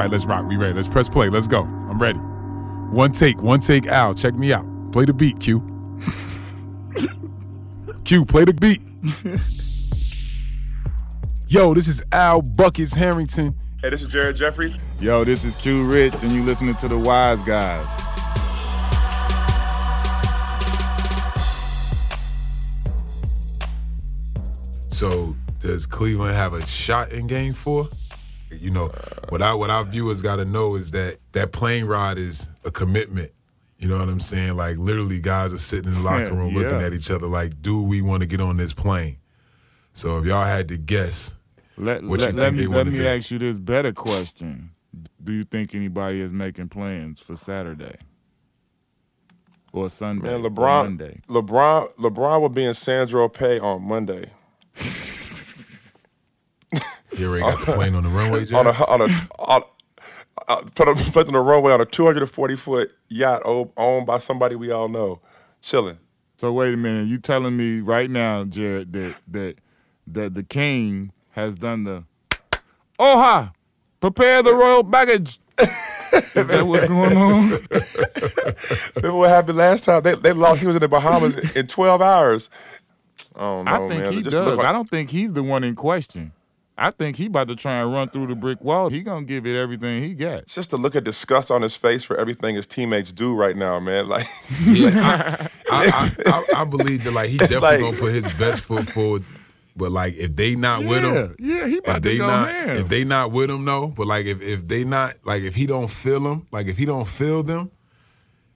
right, let's rock. We ready. Let's press play. Let's go. I'm ready. One take, one take, Al. Check me out. Play the beat, Q. Q, play the beat. Yo, this is Al Buckets Harrington. Hey, this is Jared Jeffries. Yo, this is Q Rich, and you listening to the Wise Guys. So, does Cleveland have a shot in Game Four? You know, what I what our viewers got to know is that that plane ride is a commitment. You know what I'm saying? Like literally, guys are sitting in the locker room Yeah. looking at each other like, "Do we want to get on this plane?" So, if y'all had to guess, Let, What let, you let think me they let wanna me do? ask you this better question: Do you think anybody is making plans for Saturday or Sunday? Man, or LeBron, Monday? LeBron, LeBron will be in Saint-Tropez on Monday you already got the plane on the runway, on Jared? a on a on, uh, put a put on the runway on a 240 foot yacht owned by somebody we all know, chilling. So wait a minute, you telling me right now, Jared, that that that the king has done the Oha, prepare the royal baggage. Is that what's going on? Remember what happened last time? They they lost. He was in the Bahamas in 12 hours. I don't know, I think man. he just does. like- I don't think he's the one in question. I think he about to try and run through the brick wall. He gonna give it everything he got. It's just to look at disgust on his face for everything his teammates do right now, man. Like, I, I, I, I believe that like he definitely like- gonna put his best foot forward. But like if they not with him, yeah, he about if to they go not ham. if they not with him though, but like if if they not like if he don't feel them, like if he don't feel them,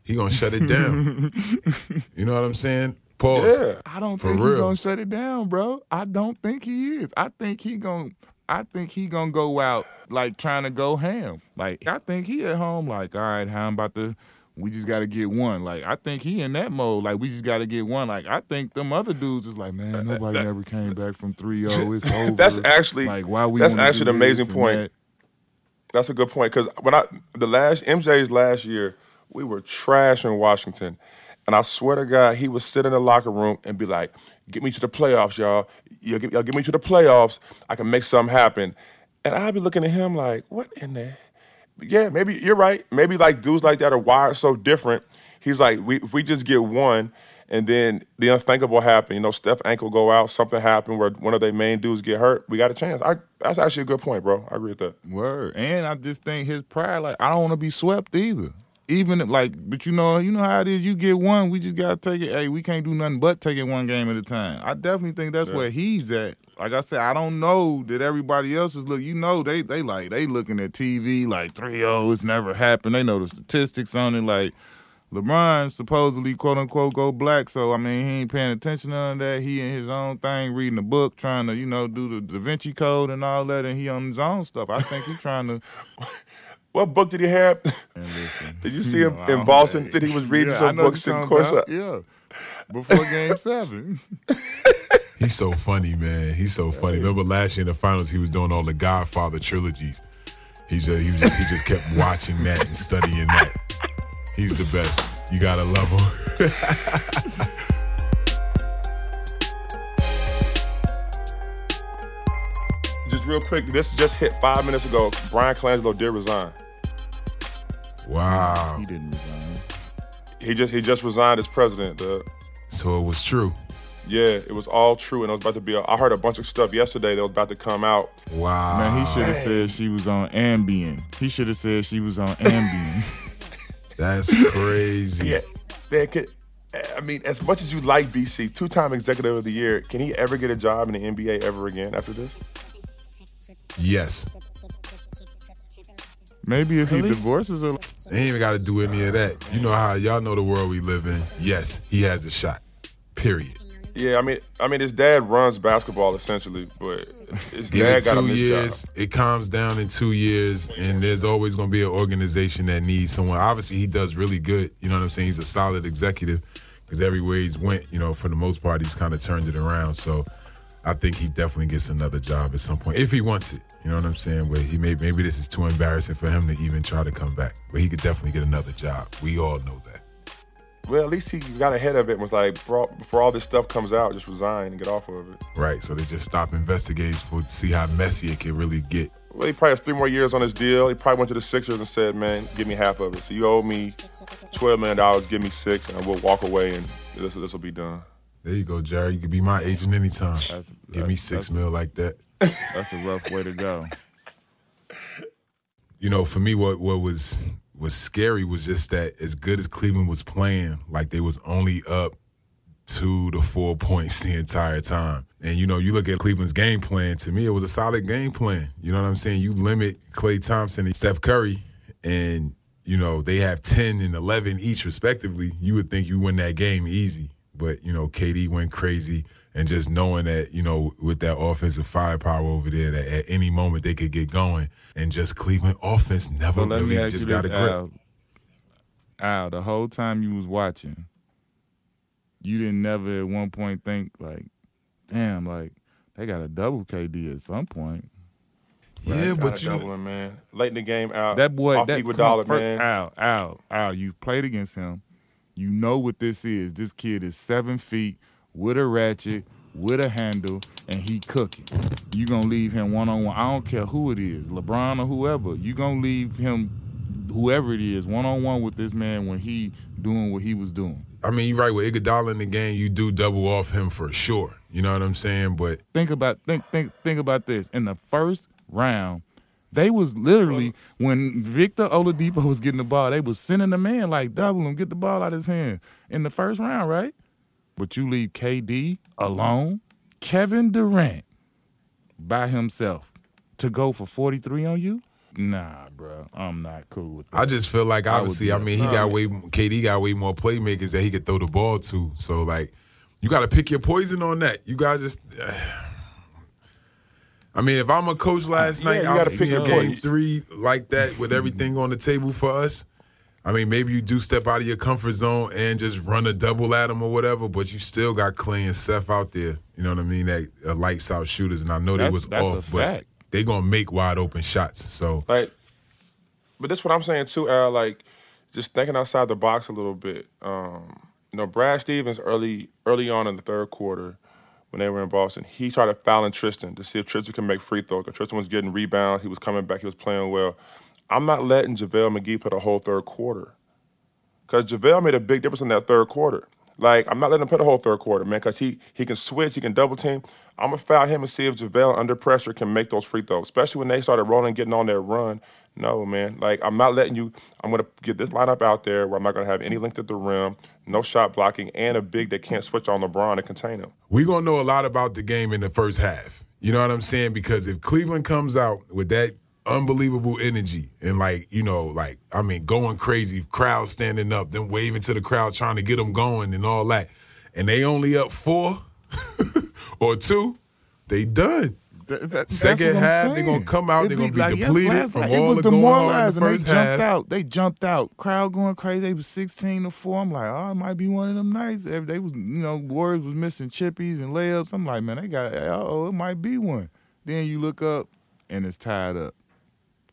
he gonna shut it down. you know what I'm saying? Pause. yeah. I don't For think real. he gonna shut it down, bro. I don't think he is. I think he gonna. I think he gonna go out like trying to go ham. Like I think he at home like, all right, how I'm about to. We just got to get one. Like I think he in that mode. Like we just got to get one. Like I think them other dudes is like, man, nobody ever came back from 3-0. It's over. That's actually- like why we. that's actually an amazing point. that. That's a good point because when I the last MJ's last year, we were trash in Washington, and I swear to God, he would sit in the locker room and be like, "Get me to the playoffs, y'all. Y'all get, y'all get me to the playoffs. I can make something happen." And I'd be looking at him like, "What in the?" Yeah, maybe you're right. Maybe like dudes like that are wired so different. He's like, we, if we just get one, and then the unthinkable happen. You know, Steph ankle go out, something happen where one of their main dudes get hurt. We got a chance. I, that's actually a good point, bro. I agree with that. Word. And I just think his pride, like, I don't want to be swept either. Even like, but you know, you know how it is. You get one, we just gotta take it. Hey, we can't do nothing but take it one game at a time. I definitely think that's where he's at. Like I said, I don't know that everybody else is look. You know, they they like they looking at TV like 3-0, It's never happened. They know the statistics on it. Like LeBron supposedly quote unquote go black. So I mean, he ain't paying attention to none of that. He in his own thing, reading a book, trying to you know do the Da Vinci Code and all that, and he on his own stuff. I think he's trying to. What book did he have? And listen, Did you see him know, in don't- Boston? Said he was reading Yeah, some books in talking course. Yeah, before Game Seven. He's so funny, man. He's so funny. Remember last year in the finals, he was doing all the Godfather trilogies. He just he was just he just kept watching that and studying that. He's the best. You gotta love him. real quick, this just hit five minutes ago. Bryan Colangelo did resign. wow. He didn't resign. He just he just resigned as president. The, So it was true. yeah, it was all true, and it was about to be. A, I heard a bunch of stuff yesterday that was about to come out. Wow. Man, he should have said she was on Ambien. He should have said she was on Ambien. That's crazy. Yeah, man. Could, I mean, as much as you like BC, two-time Executive of the Year, can he ever get a job in the NBA ever again after this? Yes. Maybe if Really? he divorces her. They ain't even got to do any of that. You know how y'all know the world we live in. Yes, he has a shot. Period. Yeah, I mean, I mean, his dad runs basketball essentially, but his Give dad it got two him this years. job. It calms down in two years, and there's always going to be an organization that needs someone. Obviously, he does really good. You know what I'm saying? He's a solid executive because everywhere he's went, you know, for the most part, he's kind of turned it around. So I think he definitely gets another job at some point if he wants it. You know what I'm saying? But he may maybe this is too embarrassing for him to even try to come back. But he could definitely get another job. We all know that. Well, at least he got ahead of it and was like, before all, before all this stuff comes out, just resign and get off of it. Right. So they just stop investigating for to see how messy it can really get. Well, he probably has three more years on his deal. He probably went to the Sixers and said, "Man, give me half of it. So you owe me twelve million dollars. Give me six, and we'll walk away, and this this will be done." There you go, Jerry. You can be my agent anytime. That's- Give me six mil like that. That's a rough way to go. you know, for me, what what was was scary was just that as good as Cleveland was playing, like they was only up two to four points the entire time. And you know, you look at Cleveland's game plan. To me, it was a solid game plan. You know what I'm saying? You limit Klay Thompson and Steph Curry, and you know they have ten and eleven each respectively. You would think you win that game easy, but you know, KD went crazy. And just knowing that, you know, with that offensive firepower over there, that at any moment they could get going, and just Cleveland offense never So really just got this, a grip. Al. Al, the whole time you was watching, you didn't never at one point think like, damn, like they got a double KD at some point. yeah, Gotta but you double him, man. Late in the game, out That boy, off that Iguodala, first, man. Al, Al, Al, you played against him. You know what this is. This kid is seven feet with a ratchet, with a handle, and he cooking. You gonna leave him one on one. I don't care who it is, LeBron or whoever. You gonna leave him, whoever it is, one on one with this man when he doing what he was doing. I mean, you're right. With Iguodala in the game, you do double off him for sure. You know what I'm saying? But think about think think think about this. In the first round, they was literally when Victor Oladipo was getting the ball, they was sending the man like double him, get the ball out of his hand in the first round, right? But you leave KD alone, Kevin Durant by himself to go for 43 on you? Nah, bro, I'm not cool with that. I just feel like obviously, be I, mean, he got way KD got way more playmakers that he could throw the ball to. So like, you got to pick your poison on that. You guys just. I mean, if I'm a coach last Yeah, night, you gotta obviously pick your game poison. three like that with everything on the table for us. I mean, maybe you do step out of your comfort zone and just run a double at him or whatever, but you still got Klay and Steph out there. You know what I mean? That uh, lights out shooters, and I know they was that's a off, but fact. they gonna make wide open shots. So Like, but that's what I'm saying too, Al. Like, just thinking outside the box a little bit. Um, you know, Brad Stevens early early on in the third quarter when they were in Boston, he started fouling Tristan to see if Tristan could make free throws. 'cause Tristan was getting rebounds, he was coming back, he was playing well. I'm not letting JaVale McGee put a whole third quarter. Because JaVale made a big difference in that third quarter. Like, I'm not letting him put a whole third quarter, man, because he, he can switch, he can double team. I'm going to foul him and see if JaVale, under pressure, can make those free throws, especially when they started rolling, getting on their run. No, man. Like, I'm not letting you, I'm to get this lineup out there where I'm not to have any length at the rim, no shot blocking, and a big that can't switch on LeBron to contain him. we gonna know a lot about the game in the first half. You know what I'm saying? Because if Cleveland comes out with that unbelievable energy and like you know, like I mean, going crazy, crowd standing up, then waving to the crowd, trying to get them going and all that, and they only up four or two, they done. Th- that- Second half, they're gonna come out, It they gonna be yeah, depleted last from night, all It was the on the demoralized, and they jumped half. out. They jumped out. Crowd going crazy. They was sixteen to four. I'm like, oh, it might be one of them nights. They was, you know, Warriors was missing chippies and layups. I'm like, man, they got. Oh, it might be one. Then you look up, and it's tied up.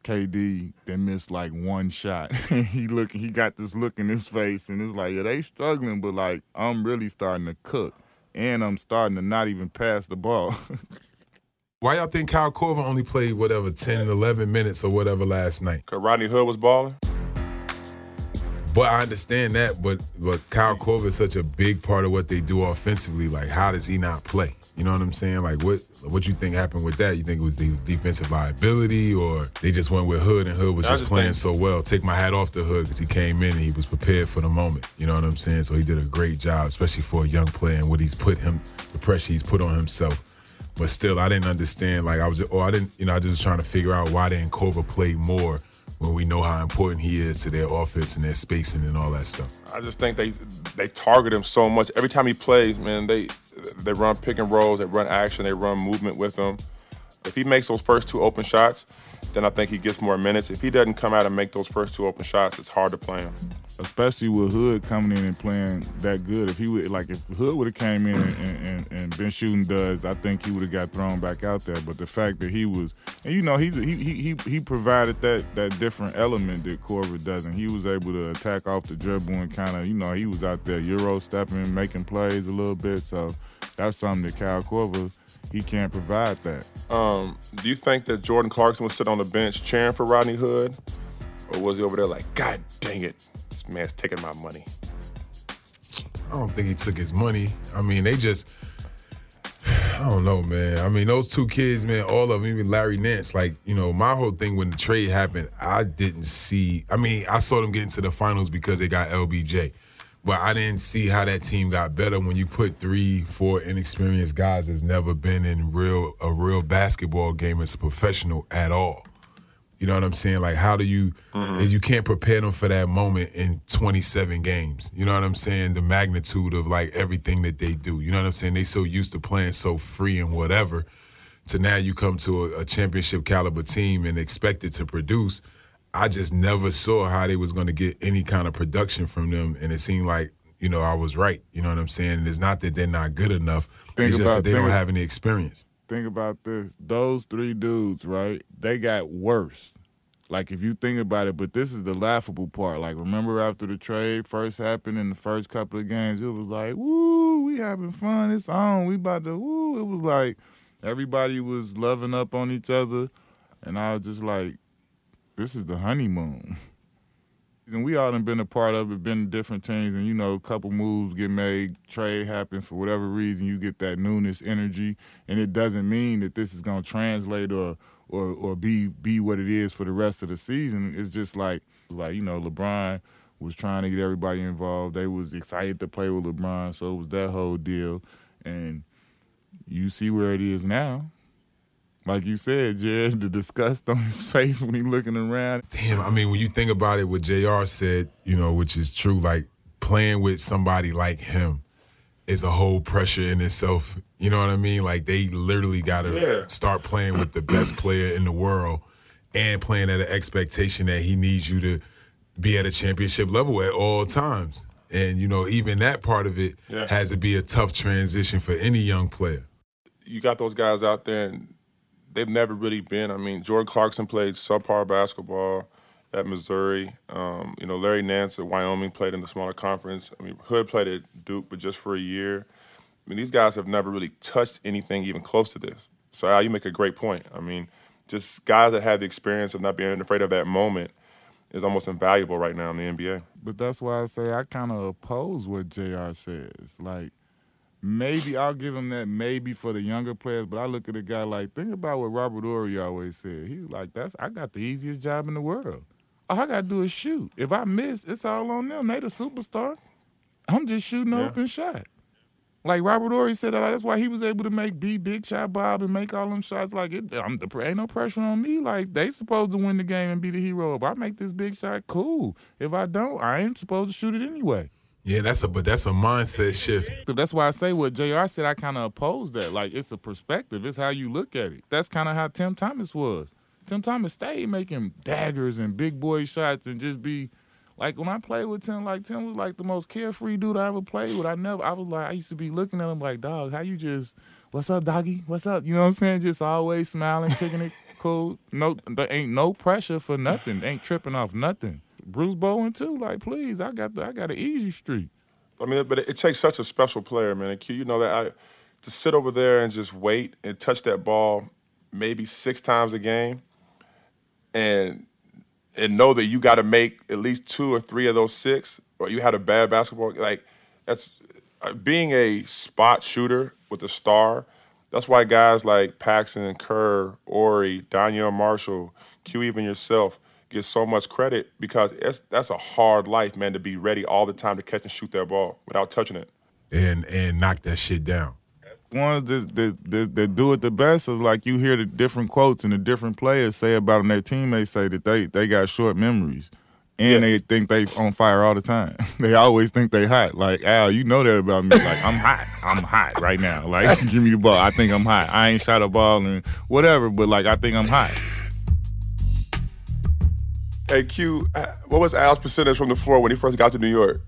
KD then missed like one shot. he look, he got this look in his face, and it's like, yeah, they struggling, but like I'm really starting to cook, and I'm starting to not even pass the ball. Why y'all think Kyle Korver only played whatever 10, and 11 minutes or whatever last night? Because Rodney Hood was balling. But I understand that, but but Kyle Korver is such a big part of what they do offensively. Like, how does he not play? You know what I'm saying? Like, what what you think happened with that? You think it was the defensive liability, or they just went with Hood and Hood was just just playing think- so well? Take my hat off to Hood because he came in and he was prepared for the moment. You know what I'm saying? So he did a great job, especially for a young player and what he's put him, the pressure he's put on himself. But still, I didn't understand. Like I was, or I didn't, you know, I just was trying to figure out why didn't Korver play more when we know how important he is to their offense and their spacing and all that stuff. I just think they they target him so much. Every time he plays, man, they they run pick and rolls, they run action, they run movement with him. If he makes those first two open shots, then I think he gets more minutes. If he doesn't come out and make those first two open shots, it's hard to play him. especially with Hood coming in and playing that good. If he would like, if Hood would have came in and, and, and been shooting duds, I think he would have got thrown back out there. But the fact that he was, and you know, he he he he, provided that that different element that Korver doesn't. He was able to attack off the dribble and kind of, you know, he was out there euro stepping, making plays a little bit. So that's something that Kyle Korver he can't provide that. Um, do you think that Jordan Clarkson was sitting on the bench cheering for Rodney Hood, or was he over there like, God dang it, this man's taking my money? I don't think he took his money. I mean, they just. I don't know, man. I mean, those two kids, man, all of them, even Larry Nance, like, you know, my whole thing when the trade happened, I didn't see. I mean, I saw them get into the finals because they got LBJ. But I didn't see how that team got better when you put three, four inexperienced guys that's never been in real a real basketball game as a professional at all. You know what I'm saying? Like, how do you mm-hmm. you can't prepare them for that moment in 27 games? You know what I'm saying? The magnitude of like everything that they do. You know what I'm saying? They so used to playing so free and whatever. To now you come to a, a championship caliber team and expect it to produce I just never saw how they was going to get any kind of production from them, and it seemed like you know I was right. You know what I'm saying? And it's not that they're not good enough. Think it's just about, that they don't have any experience. Think about this: those three dudes, right? They got worse. Like if you think about it, but this is the laughable part. Like remember after the trade first happened in the first couple of games, it was like, "Woo, we having fun. It's on. We about to woo." It was like everybody was loving up on each other, and I was just like, this is the honeymoon. And we all done been a part of it, been different teams, and you know, a couple moves get made, trade happen for whatever reason, you get that newness energy, and it doesn't mean that this is gonna translate or or or be be what it is for the rest of the season. It's just like like you know, LeBron was trying to get everybody involved. They was excited to play with LeBron, so it was that whole deal. And you see where it is now like you said, Jared, the disgust on his face when he looking around. Damn, I mean, when you think about it, what Jr. said, you know, which is true, like playing with somebody like him is a whole pressure in itself. You know what I mean? Like they literally got to yeah. start playing with the best player in the world and playing at an expectation that he needs you to be at a championship level at all times. And you know, even that part of it yeah. has to be a tough transition for any young player. You got those guys out there and they've never really been. I mean, Jordan Clarkson played subpar basketball at Missouri. Um, you know, Larry Nance at Wyoming played in the smaller conference. I mean, Hood played at Duke, but just for a year. I mean, these guys have never really touched anything even close to this. So, Al, you make a great point. I mean, just guys that have the experience of not being afraid of that moment is almost invaluable right now in the NBA. But that's why I say I kind of oppose what JR says. Like, maybe I'll give him that maybe for the younger players, but I look at a guy like think about what Robert Horry always said. He was like, That's I got the easiest job in the world. All I gotta do is shoot. If I miss, it's all on them. They the superstar. I'm just shooting yeah. open shot. Like Robert Horry said that that's why he was able to make B big shot Bob and make all them shots. Like it, I'm the ain't no pressure on me. Like they supposed to win the game and be the hero. If I make this big shot, cool. If I don't, I ain't supposed to shoot it anyway. Yeah, that's a but that's a mindset shift. That's why I say what Jr. said. I kind of oppose that. Like it's a perspective. It's how you look at it. That's kind of how Tim Thomas was. Tim Thomas stayed making daggers and big boy shots and just be like when I played with Tim. Like Tim was like the most carefree dude I ever played with. I never. I was like I used to be looking at him like, dog, how you just what's up, doggy? What's up? You know what I'm saying? Just always smiling, kicking it cool. No, there ain't no pressure for nothing. Ain't tripping off nothing. Bruce Bowen too. Like, please, I got the, I got an easy street. I mean, but it, takes such a special player, man. Q, you know that I to sit over there and just wait and touch that ball maybe six times a game, and and know that you got to make at least two or three of those six, or you had a bad basketball. Like that's uh, being a spot shooter with a star. That's why guys like Paxson, Kerr, Horry, Donyell Marshall, Q, even yourself gets so much credit because that's a hard life, man, to be ready all the time to catch and shoot that ball without touching it. And and knock that shit down. Ones that, that, that, that do it the best is like you hear the different quotes and the different players say about them. Their teammates say that they they got short memories and yeah. they think they on fire all the time. they always think they hot. Like Al, you know that about me. Like I'm hot. I'm hot right now. Like give me the ball. I think I'm hot. I ain't shot a ball and whatever, but like I think I'm hot. Hey Q, uh, what was Al's percentage from the floor when he first got to New York?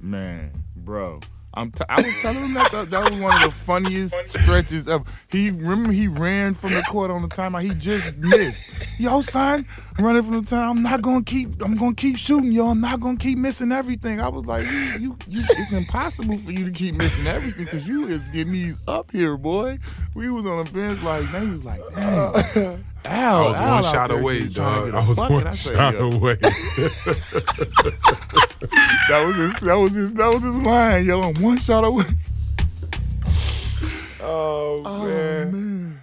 Man, bro. I'm t- I was telling him that, that that was one of the funniest stretches of. He remember he ran from the court on the timeout. He just missed. yo, son, running from the time. I'm not gonna keep. I'm gonna keep shooting, yo. I'm not gonna keep missing everything. I was like, you, you, you it's impossible for you to keep missing everything because you is getting these up here, boy. We was on the bench like, they was like, dang. Al, I was Al one shot away, keep trying dog. get a I was bucket. one I said, shot yo, away. That was his. That was his. That was his line, yo. I'm one shot away. Oh, oh man.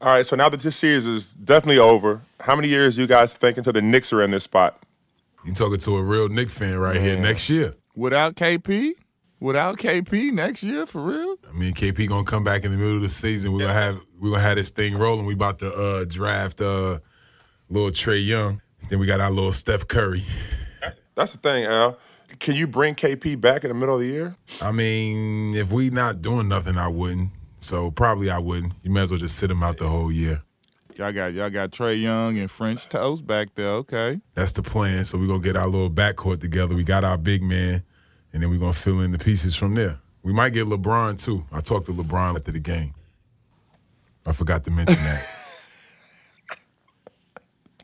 All right, so now that this series is definitely over, how many years you guys think until the Knicks are in this spot? You talking to a real Knick fan right here next year. Without KP, without KP next year for real. I mean, KP gonna come back in the middle of the season. We're gonna have we gonna have this thing rolling. We about to uh, draft uh, little Trae Young. Then we got our little Steph Curry. That's the thing, Al. Can you bring KP back in the middle of the year? I mean, if we not doing nothing, I wouldn't. So probably I wouldn't. You may as well just sit him out the whole year. Y'all got y'all got Trae Young and French Toast back there. Okay. That's the plan. So we're gonna get our little backcourt together. We got our big man, and then we're gonna fill in the pieces from there. We might get LeBron too. I talked to LeBron after the game. I forgot to mention that.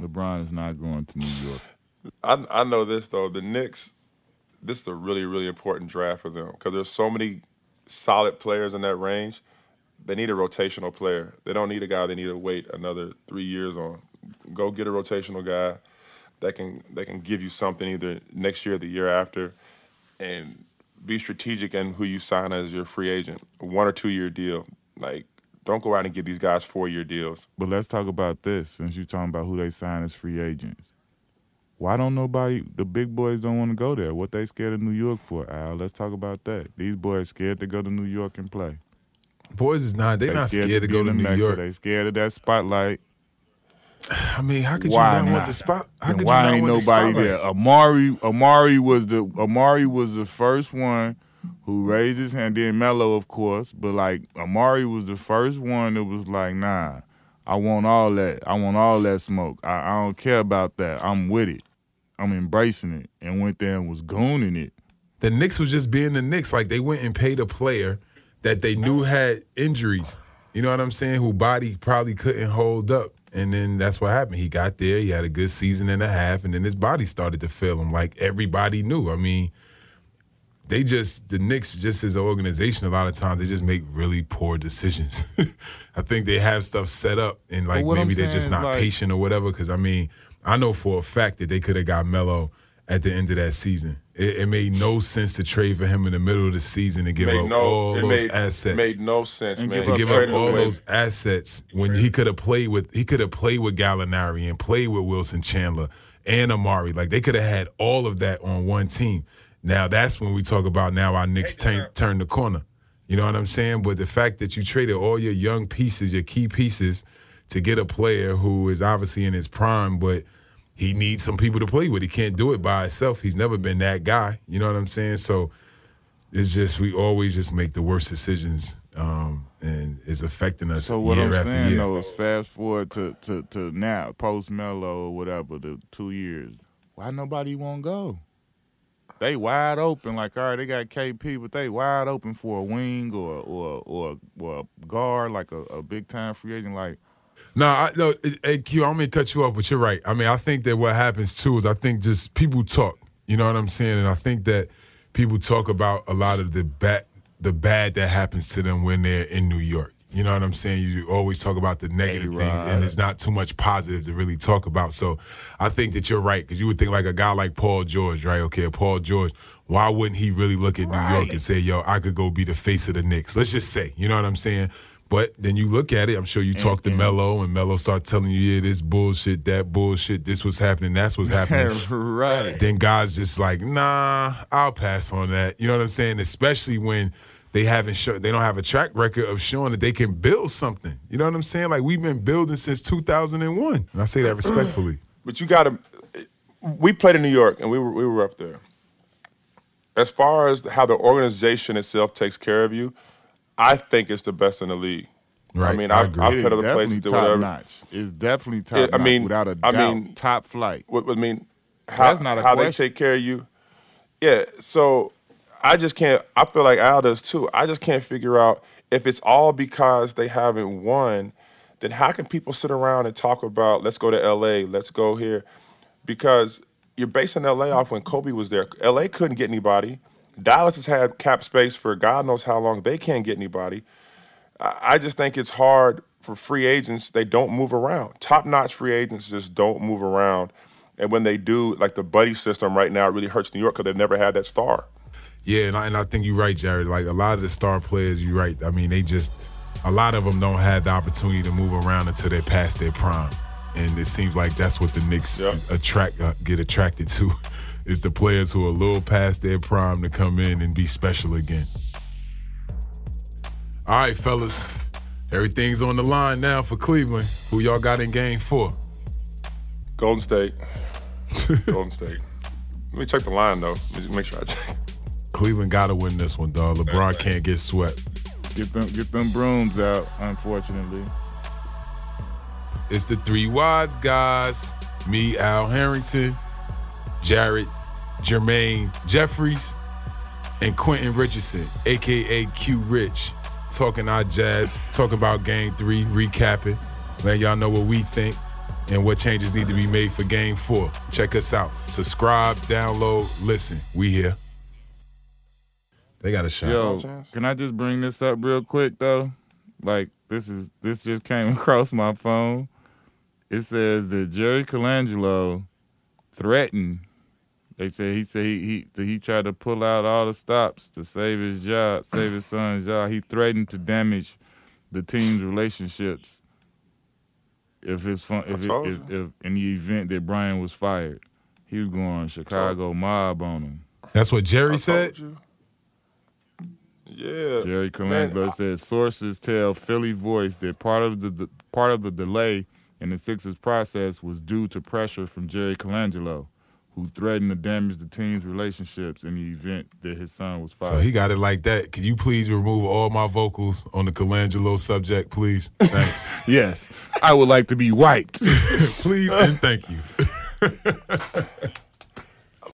LeBron is not going to New York. I, I know this though. The Knicks, this is a really really important draft for them because there's so many solid players in that range. They need a rotational player. They don't need a guy they need to wait another three years on. Go get a rotational guy that can that can give you something either next year or the year after, and be strategic in who you sign as your free agent. One or two year deal. Like don't go out and give these guys four year deals. But let's talk about this since you're talking about who they sign as free agents. Why don't nobody, the big boys don't want to go there? What they scared of New York for, Al? Let's talk about that. These boys scared to go to New York and play. Boys is not. They're They not scared, to be go to New Mecca. York. They scared of that spotlight. I mean, how could Why you not, want not? the spot? How Then could why you not ain't want nobody spotlight? there? Amar'e, Amar'e was the Amar'e was the first one who raised his hand. Then Melo, of course, but like Amar'e was the first one that was like, nah, I want all that. I want all that smoke. I, I don't care about that. I'm with it. I'm embracing it. And went there and was gooning it. The Knicks was just being the Knicks. Like they went and paid a player that they knew had injuries. You know what I'm saying? Who body probably couldn't hold up. And then that's what happened. He got there, he had a good season and a half, and then his body started to fail him like everybody knew. I mean, they just the Knicks just as an organization, a lot of times they just make really poor decisions. I think they have stuff set up and like I'm maybe they're just not like- patient or whatever. Because I mean, I know for a fact that they could have got Melo at the end of that season. It, it made no sense to trade for him in the middle of the season and give made up no all it those made, assets. made no sense, And man. to give Trade up all away. those assets when he could have played with he could have played with Gallinari and played with Wilson Chandler and Amar'e. Like they could have had all of that on one team. Now that's when we talk about now our Knicks turn, turn the corner. You know what I'm saying? But the fact that you traded all your young pieces, your key pieces, to get a player who is obviously in his prime, but he needs some people to play with. He can't do it by himself. He's never been that guy. You know what I'm saying? So it's just we always just make the worst decisions, um, and it's affecting us So what year I'm after saying year. though is fast forward to, to, to now, post Melo or whatever, the two years. Why nobody won't go? They wide open, like all right, they got KP, but they wide open for a wing or or or, or a guard, like a, a big time free agent. Like No, I, no, hey Q, I'm gonna cut you off, but you're right. I mean, I think that what happens too is I think just people talk. You know what I'm saying? And I think that people talk about a lot of the bad, the bad that happens to them when they're in New York. You know what I'm saying? You always talk about the negative things, and there's not too much positive to really talk about. So I think that you're right because you would think like a guy like Paul George, right? Okay, Paul George. Why wouldn't he really look at New York and say, "Yo, I could go be the face of the Knicks"? Let's just say, you know what I'm saying? But then you look at it. I'm sure you talk to mm-hmm. Melo, and Melo start telling you, "Yeah, this bullshit, that bullshit, this was happening, that's what's happening." right. then guys just like, nah, I'll pass on that. You know what I'm saying? Especially when they haven't shown, they don't have a track record of showing that they can build something. You know what I'm saying? Like we've been building since 2001, and I say that respectfully. But you got to. We played in New York, and we were we were up there. As far as how the organization itself takes care of you, I think it's the best in the league. I Right, mean, I I, agree. I've It other definitely places, do whatever. notch. It's definitely top Yeah, I notch, mean- without a doubt. I mean- top flight. What, I mean, how, That's not a how they take care of you. Yeah, so I just can't. I feel like Al does too. I just can't figure out if it's all because they haven't won then how can people sit around and talk about let's go to LA, let's go here? Because you're basing LA off when Kobe was there. LA couldn't get anybody. Dallas has had cap space for God knows how long. They can't get anybody. I I just think it's hard for free agents. They don't move around. Top notch free agents just don't move around. And when they do, like the buddy system right now, it really hurts New York because they've never had that star. Yeah, and I, and I think you're right, Jared. Like a lot of the star players, you're right. I mean, they just a lot of them don't have the opportunity to move around until they pass their prime, and it seems like that's what the Knicks Yeah. attract uh, get attracted to, is the players who are a little past their prime to come in and be special again. All right, fellas, everything's on the line now for Cleveland. Who y'all got in Game Four? Golden State. Golden State. Let me check the line though. Let me make sure I check. Cleveland got to win this one, dog. LeBron can't get swept. Get them get them brooms out, unfortunately. It's the three wise guys. Me, Al Harrington, Jared, Jermaine Jeffries, and Quentin Richardson, aka Q Rich, talking our jazz, talking about game three, recapping. Letting y'all know what we think and what changes need to be made for game four. Check us out. Subscribe, download, listen. We here. They got a shot. Yo, can I just bring this up real quick though? Like this is this just came across my phone. It says that Jerry Colangelo threatened. They say he said he he, he tried to pull out all the stops to save his job, save his son's job. He threatened to damage the team's relationships if his fun, if, it, told if, if in the event that Bryan was fired. He was going Chicago mob on him. That's what Jerry I said. Yeah. Jerry Colangelo said sources tell Philly Voice that part of the, the part of the delay in the Sixers process was due to pressure from Jerry Colangelo, who threatened to damage the team's relationships in the event that his son was fired. So he got it like that. Can you please remove all my vocals on the Colangelo subject, please? Thanks. yes, I would like to be wiped. please and thank you.